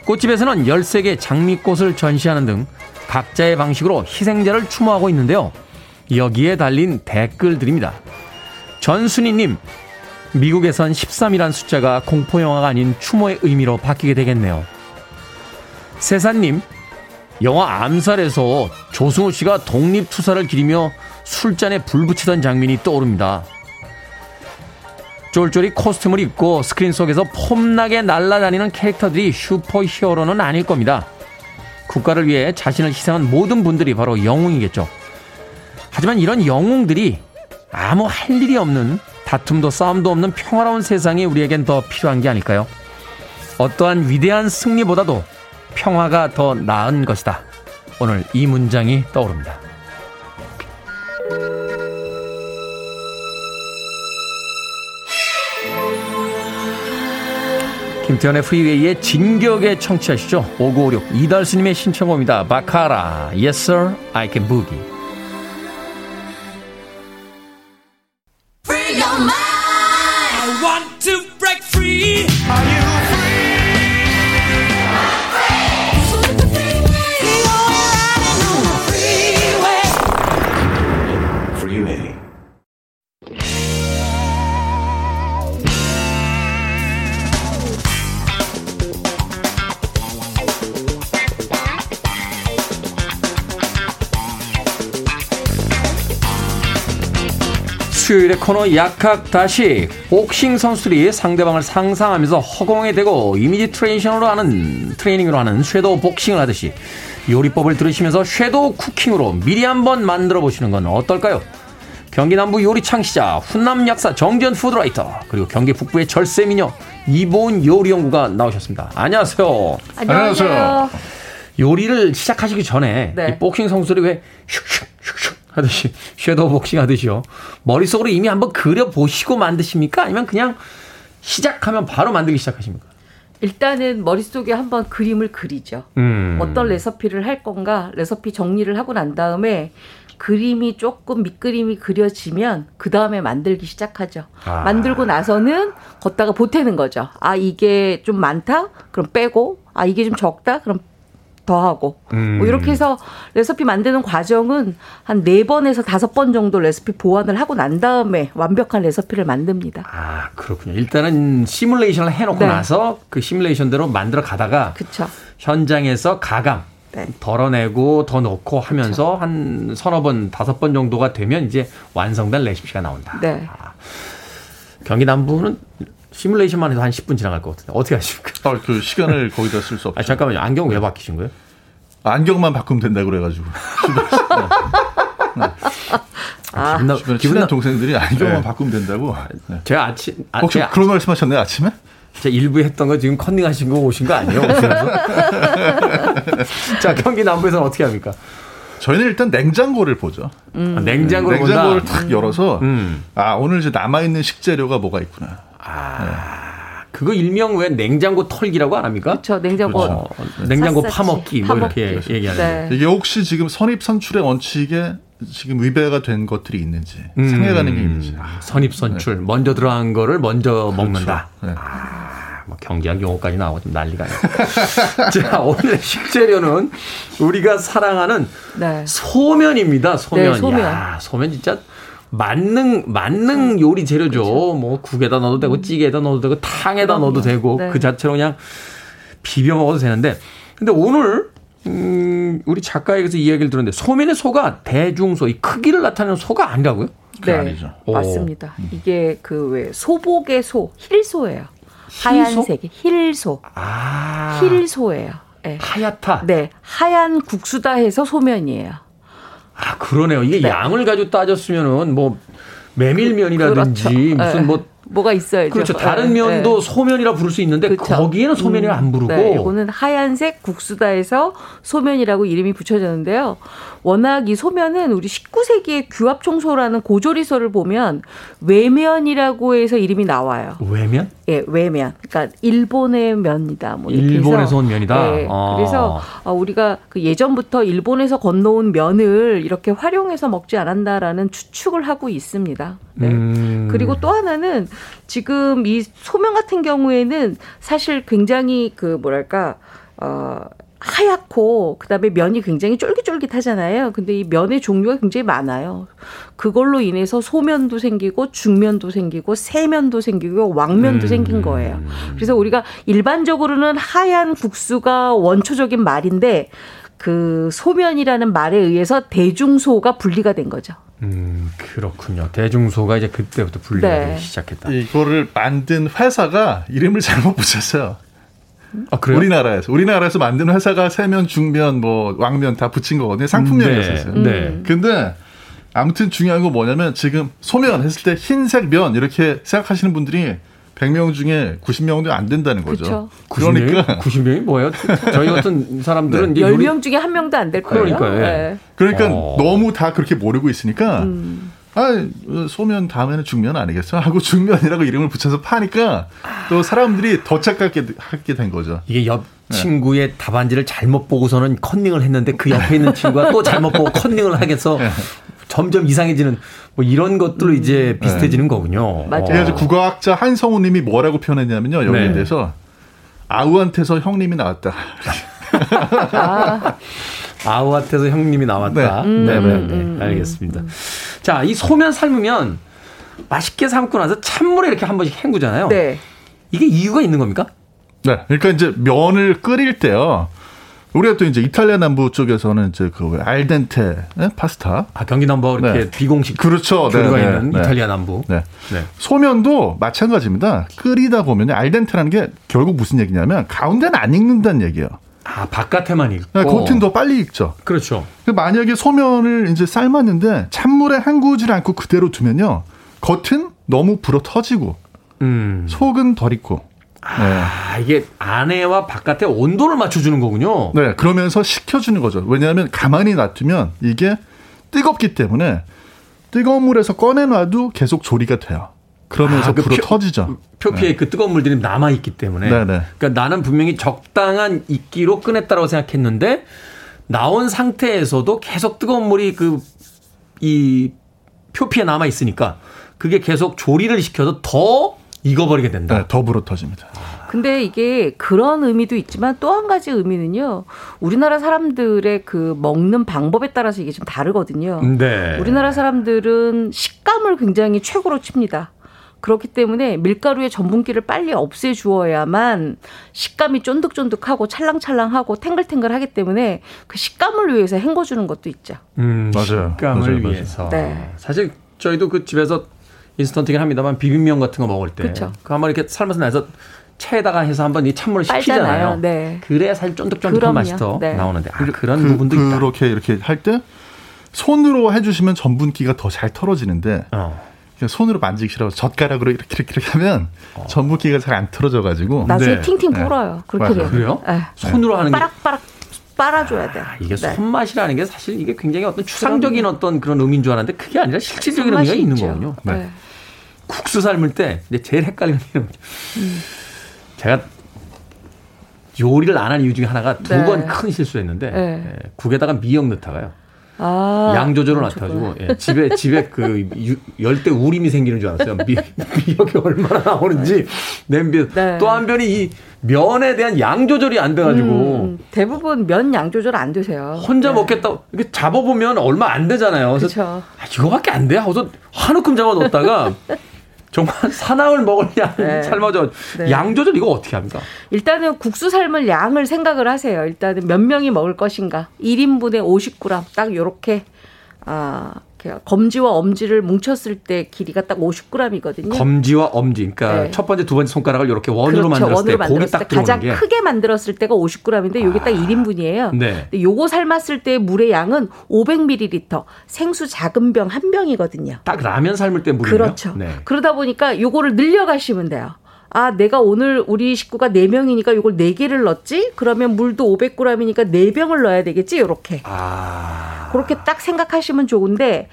꽃집에서는 13개 장미꽃을 전시하는 등 각자의 방식으로 희생자를 추모하고 있는데요. 여기에 달린 댓글들입니다. 전순희님, 미국에선 13이란 숫자가 공포영화가 아닌 추모의 의미로 바뀌게 되겠네요. 세사님, 영화 암살에서 조승우 씨가 독립투사를 기리며 술잔에 불 붙이던 장면이 떠오릅니다. 쫄쫄이 코스튬을 입고 스크린 속에서 폼나게 날아다니는 캐릭터들이 슈퍼 히어로는 아닐 겁니다. 국가를 위해 자신을 희생한 모든 분들이 바로 영웅이겠죠. 하지만 이런 영웅들이 아무 할 일이 없는 다툼도 싸움도 없는 평화로운 세상이 우리에겐 더 필요한 게 아닐까요? 어떠한 위대한 승리보다도 평화가 더 나은 것이다. 오늘 이 문장이 떠오릅니다. 김태현의 프리웨이의 진격에 청취하시죠. 5956 이달수님의 신청곡입니다. 바카라 Yes sir, I can boogie 코너 약학 다시 복싱 선수들이 상대방을 상상하면서 허공에 대고 이미지 트레이션으로 하는 트레이닝으로 하는 섀도우 복싱을 하듯이 요리법을 들으시면서 shadow cooking으로 미리 한번 만들어 보시는 건 어떨까요? 경기 남부 요리 창시자 훈남 약사 정재훈 food writer 그리고 경기 북부의 절세 미녀 이보은 요리 연구가 나오셨습니다. 안녕하세요. 안녕하세요. 요리를 시작하시기 전에 네. 이 복싱 선수들이 왜 슉슉 하듯이 섀도우 복싱 하듯이요. 머릿속으로 이미 한번 그려 보시고 만드십니까? 아니면 그냥 시작하면 바로 만들기 시작하십니까? 일단은 머릿속에 한번 그림을 그리죠. 음. 어떤 레시피를 할 건가 레시피 정리를 하고 난 다음에 그림이 조금 밑그림이 그려지면 그 다음에 만들기 시작하죠. 아. 만들고 나서는 걷다가 보태는 거죠. 아 이게 좀 많다? 그럼 빼고 아 이게 좀 적다? 그럼 더하고 음. 뭐 이렇게 해서 레시피 만드는 과정은 한 네 번에서 다섯 번 정도 레시피 보완을 하고 난 다음에 완벽한 레시피를 만듭니다. 아 그렇군요. 일단은 시뮬레이션을 해놓고 네. 나서 그 시뮬레이션대로 만들어 가다가 그쵸. 현장에서 가감 네. 덜어내고 더 넣고 하면서 한 서너 번 다섯 번 정도가 되면 이제 완성된 레시피가 나온다. 네. 경기 남부는 시뮬레이션만 해도 한 10분 지나갈 것 같은데 어떻게 하십니까? 아, 그 시간을 거기다 쓸 수 없죠. 아 잠깐만요. 안경 왜 바뀌신 거예요? 안경만 바꾸면 된다 그래가지고. [LAUGHS] 아. 기분 나- 주변에 기분 친한 나- 동생들이 안경만 네. 바꾸면 된다고. 네. 제가 아침 아, 혹시 그런 말씀하셨나요 아침에? 제가 일부 했던 거 지금 컨닝하신 거 오신 거 아니에요? [LAUGHS] 자 경기 남부에서는 어떻게 합니까? 저희는 일단 냉장고를 보죠. 음. 아, 냉장고를 냉장고를 본다? 탁 열어서 음. 아 오늘 이제 남아 있는 식재료가 뭐가 있구나. 그거 일명 왜 냉장고 털기라고 안 합니까? 그렇죠. 냉장고 어, 냉장고 샀었지. 파먹기 뭐 이렇게 파먹기. 얘기하는데. 네. 이게 혹시 지금 선입 선출의 원칙에 지금 위배가 된 것들이 있는지 음. 상해가는 게 있는지. 아, 선입선출 먼저 들어간 거를 먼저 먹는다. 네. 아, 뭐 경제학 용어까지 나오고 좀 난리가 네. [LAUGHS] 자 오늘의 식재료는 우리가 사랑하는 네. 소면입니다. 소면. 네, 소면. 야, 소면 진짜 만능 만능 요리 재료죠. 뭐 국에다 넣어도 되고 찌개에다 넣어도 되고 탕에다 넣어도 되고 네. 그 자체로 그냥 비벼 먹어도 되는데 근데 오늘 음, 우리 작가에게서 이야기를 들었는데 소면의 소가 대중소 이 크기를 나타내는 소가 아니라고요? 네, 아니죠. 오. 맞습니다. 이게 그 왜 소복의 소, 힐소예요. 하얀색의 힐소, 아. 힐소예요. 네. 하얗다. 네, 하얀 국수다 해서 소면이에요. 아, 그러네요. 이게 네. 양을 가지고 따졌으면은 뭐 메밀면이라든지 그렇죠. 무슨 네. 뭐 뭐가 있어야죠. 그렇죠. 다른 네, 면도 네. 소면이라 부를 수 있는데 그렇죠. 거기에는 소면이라 안 부르고 네, 이거는 하얀색 국수다에서 소면이라고 이름이 붙여졌는데요. 워낙 이 소면은 우리 19세기의 규합 청소라는 고조리서를 보면 외면이라고 해서 이름이 나와요. 외면? 예, 외면. 그러니까 일본의 면이다. 뭐 일본에서. 온 면이다? 네, 아. 그래서 어, 우리가 그 예전부터 일본에서 건너온 면을 이렇게 활용해서 먹지 않았다라는 추측을 하고 있습니다. 네. 음. 그리고 또 하나는 지금 이 소면 같은 경우에는 사실 굉장히 그 뭐랄까 어 하얗고 그다음에 면이 굉장히 쫄깃쫄깃하잖아요. 근데 이 면의 종류가 굉장히 많아요. 그걸로 인해서 소면도 생기고 중면도 생기고 세면도 생기고 왕면도 음. 생긴 거예요. 그래서 우리가 일반적으로는 하얀 국수가 원초적인 말인데 그 소면이라는 말에 의해서 대중소가 분리가 된 거죠. 음, 그렇군요. 대중소가 이제 그때부터 분리가 네. 되기 시작했다. 이거를 만든 회사가 이름을 잘못 붙였어요. 아, 그래요? 우리나라에서 우리나라에서 만든 회사가 세면, 중면, 뭐 왕면 다 붙인 거거든요. 상품명이었어요. 네, 네. 근데 아무튼 중요한 건 뭐냐면 지금 소면 했을 때 흰색 면 이렇게 생각하시는 분들이 100명 중에 90명도 안 된다는 거죠. 그쵸. 그러니까 90명이 뭐예요? 저희 같은 사람들은 요리- 10명 중에 한 명도 안 될 거예요. 그러니까요. 예. 네. 그러니까 어. 너무 다 그렇게 모르고 있으니까 음. 아 소면 다음에는 중면 아니겠어 하고 중면이라고 이름을 붙여서 파니까 또 사람들이 더 착각하게 하게 된 거죠. 이게 옆 친구의 답안지를 잘못 보고서는 컨닝을 했는데 그 옆에 있는 친구가 또 잘못 보고 컨닝을 하겠어 점점 이상해지는 뭐 이런 것들로 이제 비슷해지는 거군요. 맞아요. 그래서 국어학자 한성우님이 뭐라고 표현했냐면요 여기에 네. 대해서 아우한테서 형님이 나왔다. 아, 아우한테서 형님이 나왔다. 네. 네, 음, 네, 음, 네. 음, 알겠습니다. 자, 이 소면 삶으면 맛있게 삶고 나서 찬물에 이렇게 한 번씩 헹구잖아요. 네. 이게 이유가 있는 겁니까? 네, 그러니까 이제 면을 끓일 때요. 우리가 또 이제 이탈리아 남부 쪽에서는 이제 그 알덴테 네? 파스타. 아, 경기 넘버 이렇게 네. 비공식 그렇죠. 교류가 네, 네, 있는 네. 이탈리아 남부. 네. 네. 소면도 마찬가지입니다. 끓이다 보면 알덴테라는 게 결국 무슨 얘기냐면 가운데는 안 익는다는 얘기예요. 아, 바깥에만 익고. 네, 겉은 더 빨리 익죠. 그렇죠. 그 만약에 소면을 이제 삶았는데 찬물에 헹구질 않고 그대로 두면요. 겉은 너무 불어 터지고 음. 속은 덜 익고. 네. 아, 이게 안에와 바깥에 온도를 맞춰주는 거군요. 네, 그러면서 식혀주는 거죠. 왜냐하면 가만히 놔두면 이게 뜨겁기 때문에 뜨거운 물에서 꺼내놔도 계속 조리가 돼요. 그러면서 아, 그 불어 표- 터지죠. 표피에 그 뜨거운 물들이 남아 있기 때문에. 네, 네. 그러니까 나는 분명히 적당한 익기로 꺼냈다고 생각했는데 나온 상태에서도 계속 뜨거운 물이 그 이 표피에 남아 있으니까 그게 계속 조리를 시켜서 더 익어버리게 된다. 네, 더 불어 터집니다. 근데 이게 그런 의미도 있지만 또 한 가지 의미는요. 우리나라 사람들의 그 먹는 방법에 따라서 이게 좀 다르거든요. 네. 우리나라 사람들은 식감을 굉장히 최고로 칩니다. 그렇기 때문에 밀가루의 전분기를 빨리 없애주어야만 식감이 쫀득쫀득하고 찰랑찰랑하고 탱글탱글하기 때문에 그 식감을 위해서 헹궈주는 것도 있죠. 음, 맞아요. 식감을 맞아요, 맞아요. 위해서. 네. 사실 저희도 그 집에서 인스턴트긴 합니다만 비빔면 같은 거 먹을 때 그쵸. 그 한번 이렇게 삶아서 나서 차에다가 해서 한번 이 찬물을 식히잖아요. 네. 그래야 사실 쫀득쫀득한 그럼요. 맛이 더 네. 나오는데 아, 그런 부분도 있다. 그렇게 이렇게 할 때 손으로 해주시면 전분기가 더 잘 털어지는데 어. 그냥 손으로 만지기 싫어서 젓가락으로 이렇게 이렇게, 이렇게 하면 전분기가 잘안 털어져가지고 나중에 네. 팅팅 네. 불어요. 그렇게 맞아요. 되면. 그래요? 예. 손으로 하는 게 빠락빠락 빨아줘야 돼요. 아, 이게 네. 손맛이라는 게 사실 이게 굉장히 어떤 추상적인 어떤 그런 의미인 줄 알았는데 그게 아니라 실질적인 의미가 있는 있죠. 거군요. 네. 국수 삶을 때 이제 제일 헷갈리는 게 뭐죠? 제가 요리를 안 한 이유 중에 하나가 두 네. 번큰 실수했는데 네. 예, 국에다가 미역 넣다가요. 아, 양 조절을. 맡아가지고 예, 집에 집에 그 유- 열대 우림이 생기는 줄 알았어요. 미, 미역이 얼마나 나오는지 냄비 네. 또 한편이 이 면에 대한 양 조절이 안 돼가지고 음, 대부분 면 양 조절 안 되세요. 혼자 먹겠다 이렇게 잡아보면 얼마 안 되잖아요. 그래서 그렇죠. 아, 이거밖에 안 돼? 하고서 한 움큼 잡아 놓다가 [LAUGHS] 정말 [LAUGHS] 사나울 먹을 양 네. 삶아져 네. 양 조절 이거 어떻게 합니까? 일단은 국수 삶을 양을 생각을 하세요. 일단은 몇 명이 먹을 것인가. 1인분에 50g 딱 요렇게 아, 검지와 엄지를 뭉쳤을 때 길이가 딱 50g이거든요. 검지와 엄지, 그러니까 네. 첫 번째, 두 번째 손가락을 이렇게 원으로 그렇죠. 만들었을 원으로 때 고기 만들었을 딱때 들어오는 가장 게. 아. 크게 만들었을 때가 50g인데 이게 딱 1인분이에요. 네. 근데 요거 삶았을 때 물의 양은 500ml, 생수 작은 병 한 병이거든요. 딱 라면 삶을 때 물이요. 그렇죠. 네. 그러다 보니까 요거를 늘려가시면 돼요. 아, 내가 오늘 우리 식구가 4명이니까 요걸 4개를 넣었지? 그러면 물도 500g이니까 4병을 넣어야 되겠지? 요렇게. 아. 그렇게 딱 생각하시면 좋은데,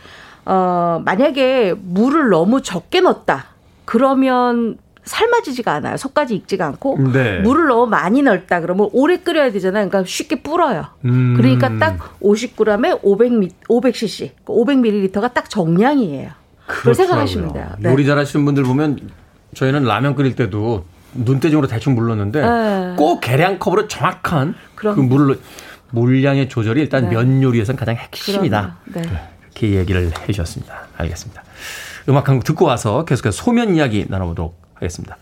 어, 만약에 물을 너무 적게 넣었다. 그러면 삶아지지가 않아요. 속까지 익지가 않고. 네. 물을 너무 많이 넣었다. 그러면 오래 끓여야 되잖아요. 그러니까 쉽게 불어요. 음. 그러니까 딱 50g에 500, 500cc, 500ml가 딱 정량이에요. 그걸 생각하시면 돼요. 네. 요리 잘하시는 분들 보면 저희는 라면 끓일 때도 눈대중으로 대충 물 넣는데 네. 꼭 계량컵으로 정확한 그 그럼요. 물을 넣- 물량의 조절이 일단 네. 면 요리에서는 가장 핵심이다. 네. 이렇게 얘기를 해 주셨습니다. 알겠습니다. 음악 한 곡 듣고 와서 계속해서 소면 이야기 나눠보도록 하겠습니다.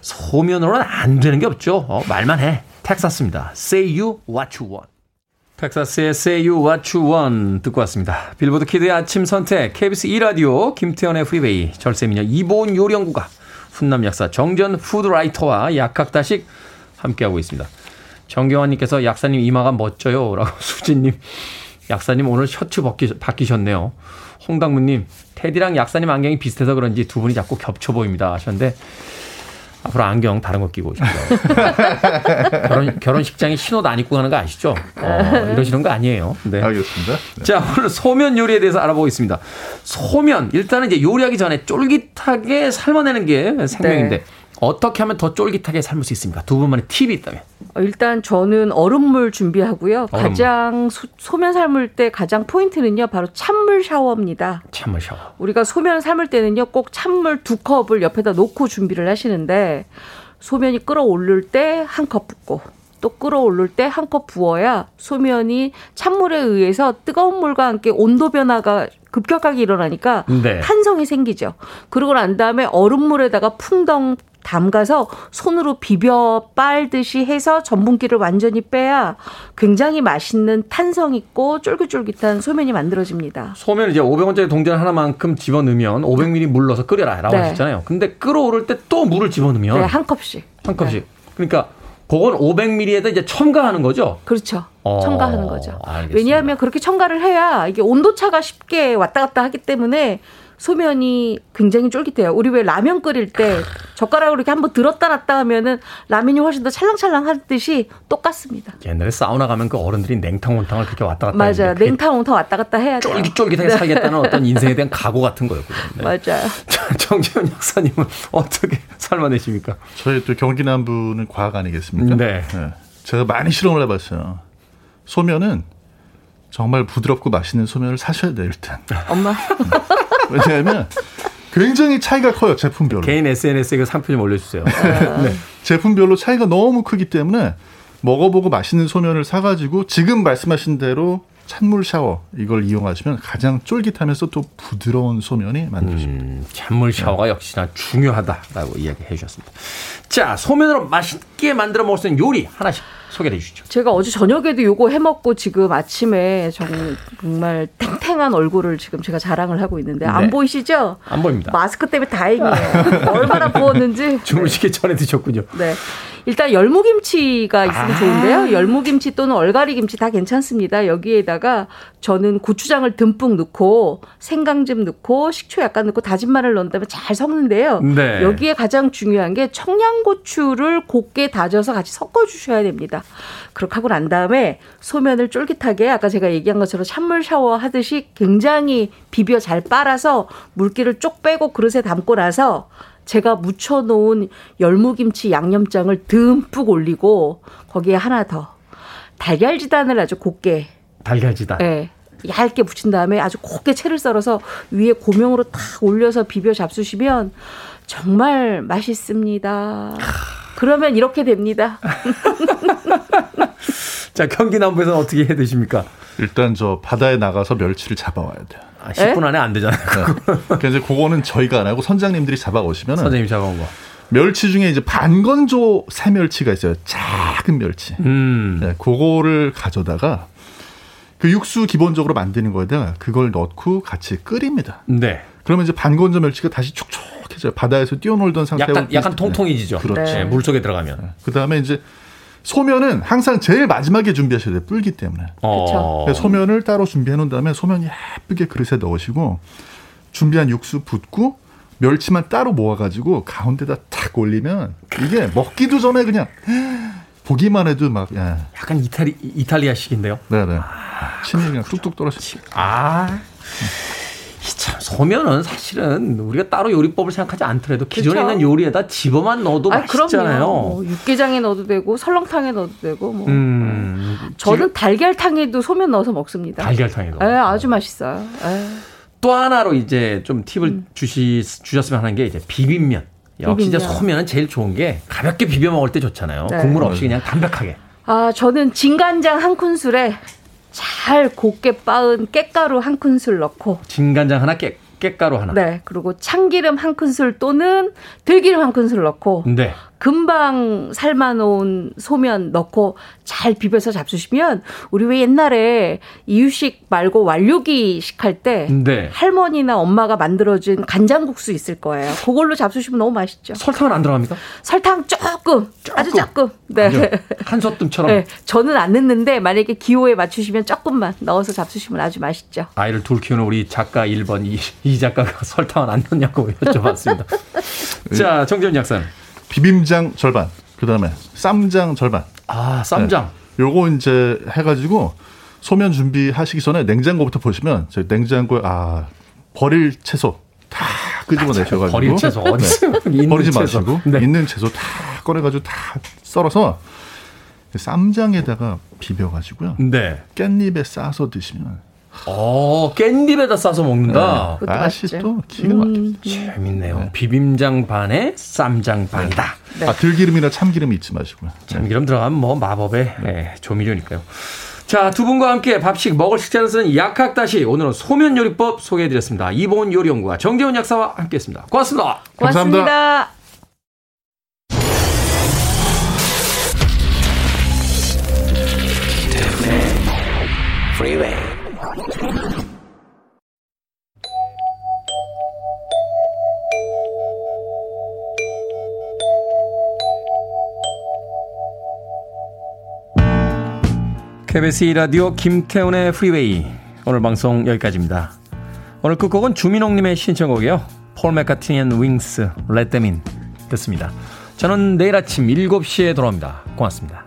소면으로는 안 되는 게 없죠. 어, 말만 해. 텍사스입니다. Say you what you want. 텍사스의 Say You What You Want 듣고 왔습니다. 빌보드 kid의 아침 선택, KBS 2라디오, 김태훈의 프리웨이, 절세미녀 이보은 요리연구가, 훈남 약사 정전 푸드라이터와 약학다식 함께하고 있습니다. 정경환님께서 약사님 이마가 멋져요. 라고 [LAUGHS] 수진님, 약사님 오늘 셔츠 벗기, 바뀌셨네요. 홍당무님, 테디랑 약사님 안경이 비슷해서 그런지 두 분이 자꾸 겹쳐 보입니다. 하셨는데, 앞으로 안경 다른 거 끼고 오십시오. [LAUGHS] 결혼, 결혼식장에 흰옷안 입고 가는 거 아시죠? 어, 이러시는 거 아니에요. 네. 알겠습니다. 자, 오늘 소면 요리에 대해서 알아보겠습니다. 소면, 일단은 이제 요리하기 전에 쫄깃하게 삶아내는 게 생명인데, 네. 어떻게 하면 더 쫄깃하게 삶을 수 있습니까? 두 분만의 팁이 있다면. 어, 일단 저는 얼음물 준비하고요. 얼음물. 가장 소, 소면 삶을 때 가장 포인트는요, 바로 찬물 샤워입니다. 찬물 샤워. 우리가 소면 삶을 때는요, 꼭 찬물 두 컵을 옆에다 놓고 준비를 하시는데, 소면이 끓어오를 때 한 컵 붓고, 또 끓어오를 때 한 컵 부어야 소면이 찬물에 의해서 뜨거운 물과 함께 온도 변화가 급격하게 일어나니까 네. 탄성이 생기죠. 그러고 난 다음에 얼음물에다가 풍덩 담가서 손으로 비벼 빨듯이 해서 전분기를 완전히 빼야 굉장히 맛있는 탄성 있고 쫄깃쫄깃한 소면이 만들어집니다. 소면 이제 500원짜리 동전 하나만큼 집어넣으면 500ml 물 넣어서 끓여라. 라고 네. 하셨잖아요. 근데 끓어오를 때 또 물을 집어넣으면. 네, 한 컵씩. 한 컵씩. 그러니까, 그건 500ml에다 이제 첨가하는 거죠? 그렇죠. 어, 첨가하는 거죠. 알겠습니다. 왜냐하면 그렇게 첨가를 해야 이게 온도차가 쉽게 왔다 갔다 하기 때문에 소면이 굉장히 쫄깃해요. 우리 왜 라면 끓일 때 젓가락으로 이렇게 한번 들었다 놨다 하면은 라면이 훨씬 더 찰랑찰랑 하듯이 똑같습니다. 옛날에 사우나 가면 그 어른들이 냉탕 온탕을 그렇게 왔다 갔다 맞아요. 했는데 그게 냉탕 온탕 왔다 갔다 해야 돼요. 쫄깃쫄깃하게 네. 살겠다는 어떤 인생에 대한 각오 같은 거였거든요. 네. 맞아요. [LAUGHS] 자, 정지현 약사님은 어떻게 삶아내십니까? 저희 또 경기 남부는 과학 아니겠습니까? 네. 제가 많이 실험을 해봤어요. 소면은 정말 부드럽고 맛있는 소면을 사셔야 돼요, 일단. 엄마. 왜냐하면 굉장히 차이가 커요, 제품별로. 개인 SNS에 그 상표 좀 올려주세요. [LAUGHS] 네. 제품별로 차이가 너무 크기 때문에 먹어보고 맛있는 소면을 사가지고 지금 말씀하신 대로 찬물 샤워 이걸 이용하시면 가장 쫄깃하면서 또 부드러운 소면이 만들어집니다. 음, 찬물 샤워가 역시나 중요하다라고 이야기해 주셨습니다. 자, 소면으로 맛있게 만들어 먹을 수 있는 요리 하나씩 소개해 주시죠. 제가 어제 저녁에도 요거 해 먹고 지금 아침에 정- 정말 탱탱한 얼굴을 지금 제가 자랑을 하고 있는데 안 네. 보이시죠? 안 보입니다. 마스크 때문에 다행이에요. 얼마나 부었는지. [LAUGHS] 주무시기 전에 드셨군요. 네. 일단 열무김치가 있으면 아. 좋은데요. 열무김치 또는 얼갈이김치 다 괜찮습니다. 여기에다가 저는 고추장을 듬뿍 넣고 생강즙 넣고 식초 약간 넣고 다진 마늘 넣은 다음에 잘 섞는데요. 네. 여기에 가장 중요한 게 청양고추를 곱게 다져서 같이 섞어 주셔야 됩니다. 그렇게 하고 난 다음에 소면을 쫄깃하게 아까 제가 얘기한 것처럼 찬물 샤워 하듯이 굉장히 비벼 잘 빨아서 물기를 쪽 빼고 그릇에 담고 나서 제가 묻혀놓은 열무김치 양념장을 듬뿍 올리고 거기에 하나 더 달걀지단을 아주 곱게 달걀지단. 예, 얇게 붙인 다음에 아주 곱게 채를 썰어서 위에 고명으로 탁 올려서 비벼 잡수시면 정말 맛있습니다. 그러면 이렇게 됩니다. [LAUGHS] 자, 경기 남부에서는 어떻게 해 드십니까? 일단 저 바다에 나가서 멸치를 잡아와야 돼요. 아, 10분 안에 안 되잖아요. 그래서 이제 그거는 저희가 안 하고 선장님들이 잡아오시면 선생님 잡아온 거. 멸치 중에 이제 반건조 새멸치가 있어요. 작은 멸치. 음. 네, 그거를 가져다가 그 육수 기본적으로 만드는 거에다가 그걸 넣고 같이 끓입니다. 네. 그러면 이제 반건조 멸치가 다시 촉촉해져요. 바다에서 뛰어놀던 상태로 약간 약간 통통해지죠. 그렇죠. 네, 물 속에 들어가면. 그 다음에 이제 소면은 항상 제일 마지막에 준비하셔야 돼요. 불기 때문에. 어. 소면을 따로 준비해 놓은 다음에 소면 예쁘게 그릇에 넣으시고 준비한 육수 붓고 멸치만 따로 모아가지고 가운데다 탁 올리면 이게 먹기도 전에 그냥 보기만 해도 막 예. 약간 이탈리 이탈리아식인데요. 네네. 침이 그냥 뚝뚝 떨어지죠. 아. 참 소면은 사실은 우리가 따로 요리법을 생각하지 않더라도 기존에 그쵸. 있는 요리에다 집어만 넣어도 아, 맛있잖아요. 뭐 육개장에 넣어도 되고 설렁탕에 넣어도 되고 뭐. 음. 저는 달걀탕에도 소면 넣어서 먹습니다. 달걀탕에도. 예, 아주 맛있어요. 예. 또 하나로 이제 좀 팁을 주시 주셨으면 하는 게 이제 비빔면. 역시 이제 비빔면. 소면은 제일 좋은 게 가볍게 비벼 먹을 때 좋잖아요. 네. 국물 없이 그냥 담백하게. 아, 저는 진간장 한 큰술에 잘 곱게 빻은 깻가루 한 큰술 넣고 진간장 하나, 깨, 깻가루 하나. 네, 그리고 참기름 한 큰술 또는 들기름 한 큰술 넣고 네. 금방 삶아놓은 소면 넣고 잘 비벼서 잡수시면 우리 왜 옛날에 이유식 말고 완료기식 할때 네. 할머니나 엄마가 만들어준 간장국수 있을 거예요. 그걸로 잡수시면 너무 맛있죠. 설탕은 안 들어갑니까? 설탕 조금, 아주 조금. 네. 한솥뜸처럼 [LAUGHS] 네, 저는 안 넣는데 만약에 기호에 맞추시면 조금만 넣어서 잡수시면 아주 맛있죠. 아이를 둘 키우는 우리 작가 1번 이, 이 작가가 [LAUGHS] 설탕을 안 넣냐고 여쭤봤습니다. [LAUGHS] 자, 정재훈 약사는. 비빔장 절반, 그 다음에 쌈장 절반. 아, 쌈장. 네. 요거 이제 해가지고 소면 준비하시기 전에 냉장고부터 보시면 저희 냉장고에 아 버릴 채소 다 끄집어내셔가지고 버릴 채소 어디? [LAUGHS] 있는 버리지 채소. 마시고 네. 있는 채소 다 꺼내가지고 다 썰어서 쌈장에다가 비벼가지고요. 네. 깻잎에 싸서 드시면 어, 깻잎에다 싸서 먹는다. 네. 맛이 또 기가 막히죠. 재밌네요. 비빔장 반에 쌈장 반이다. 아 들기름이나 참기름 잊지 마시고요. 참기름 들어가면 뭐 마법의 예, 조미료니까요. 자, 두 분과 함께 밥식 먹을 식재를 쓰는 약학다시 오늘은 소면 요리법 소개해 드렸습니다. 이봉훈 요리연구가 정재훈 약사와 함께 했습니다. 고맙습니다. 고맙습니다. Freeway. KBS 2라디오 김태훈의 프리웨이 오늘 방송 여기까지입니다. 오늘 끝곡은 주민홍님의 신청곡이요. 폴 맥카트니 앤 윙스 In 듣습니다. 저는 내일 아침 7시에 돌아옵니다. 고맙습니다.